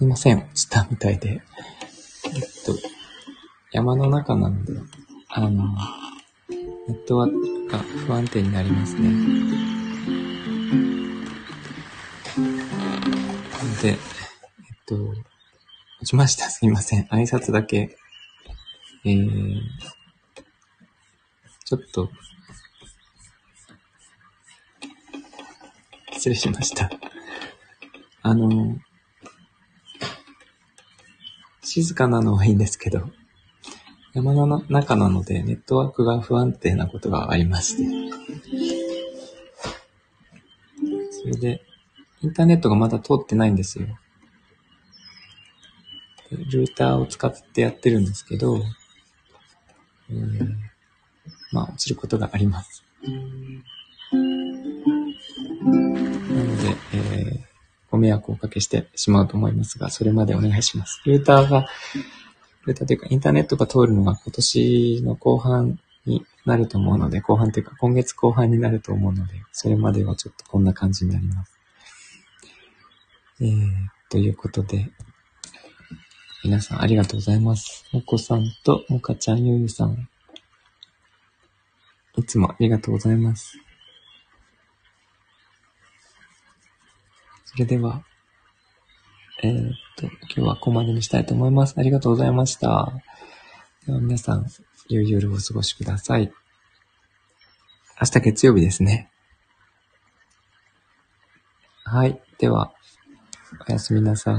すいません、落ちたみたいで。えっと、山の中なので、あの、ネットワークが不安定になりますね。で、えっと、落ちました。すいません。挨拶だけ。えー、ちょっと、失礼しました。あの、静かなのはいいんですけど、山の中なのでネットワークが不安定なことがありまして。それで、インターネットがまだ通ってないんですよ。ルーターを使ってやってるんですけど、えーまあ落ちることがあります。迷惑をおかけしてしまうと思いますが、それまでお願いします。ルーターが、ルーターというかインターネットが通るのが今年の後半になると思うので、後半というか今月後半になると思うので、それまではちょっとこんな感じになります。えー、ということで、皆さんありがとうございます。もこさんともかちゃんゆうゆさん。いつもありがとうございます。それでは、えー、っと、今日はここまでにしたいと思います。ありがとうございました。では皆さん、良い夜をお過ごしください。明日月曜日ですね。はい。では、おやすみなさい。